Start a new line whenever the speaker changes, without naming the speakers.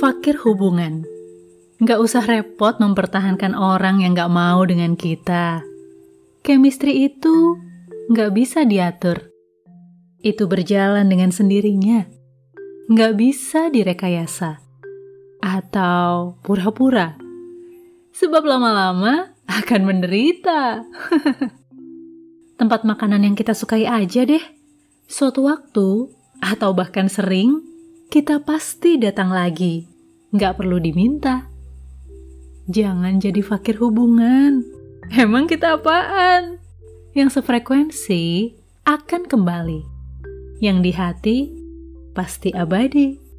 fakir hubungan. Nggak usah repot mempertahankan orang yang nggak mau dengan kita. Chemistry itu nggak bisa diatur. Itu berjalan dengan sendirinya. Nggak bisa direkayasa. Atau pura-pura. Sebab lama-lama akan menderita. Tempat makanan yang kita sukai aja deh. Suatu waktu, atau bahkan sering, kita pasti datang lagi. Nggak perlu diminta. Jangan jadi fakir hubungan. Emang kita apaan? Yang sefrekuensi akan kembali. Yang di hati pasti abadi.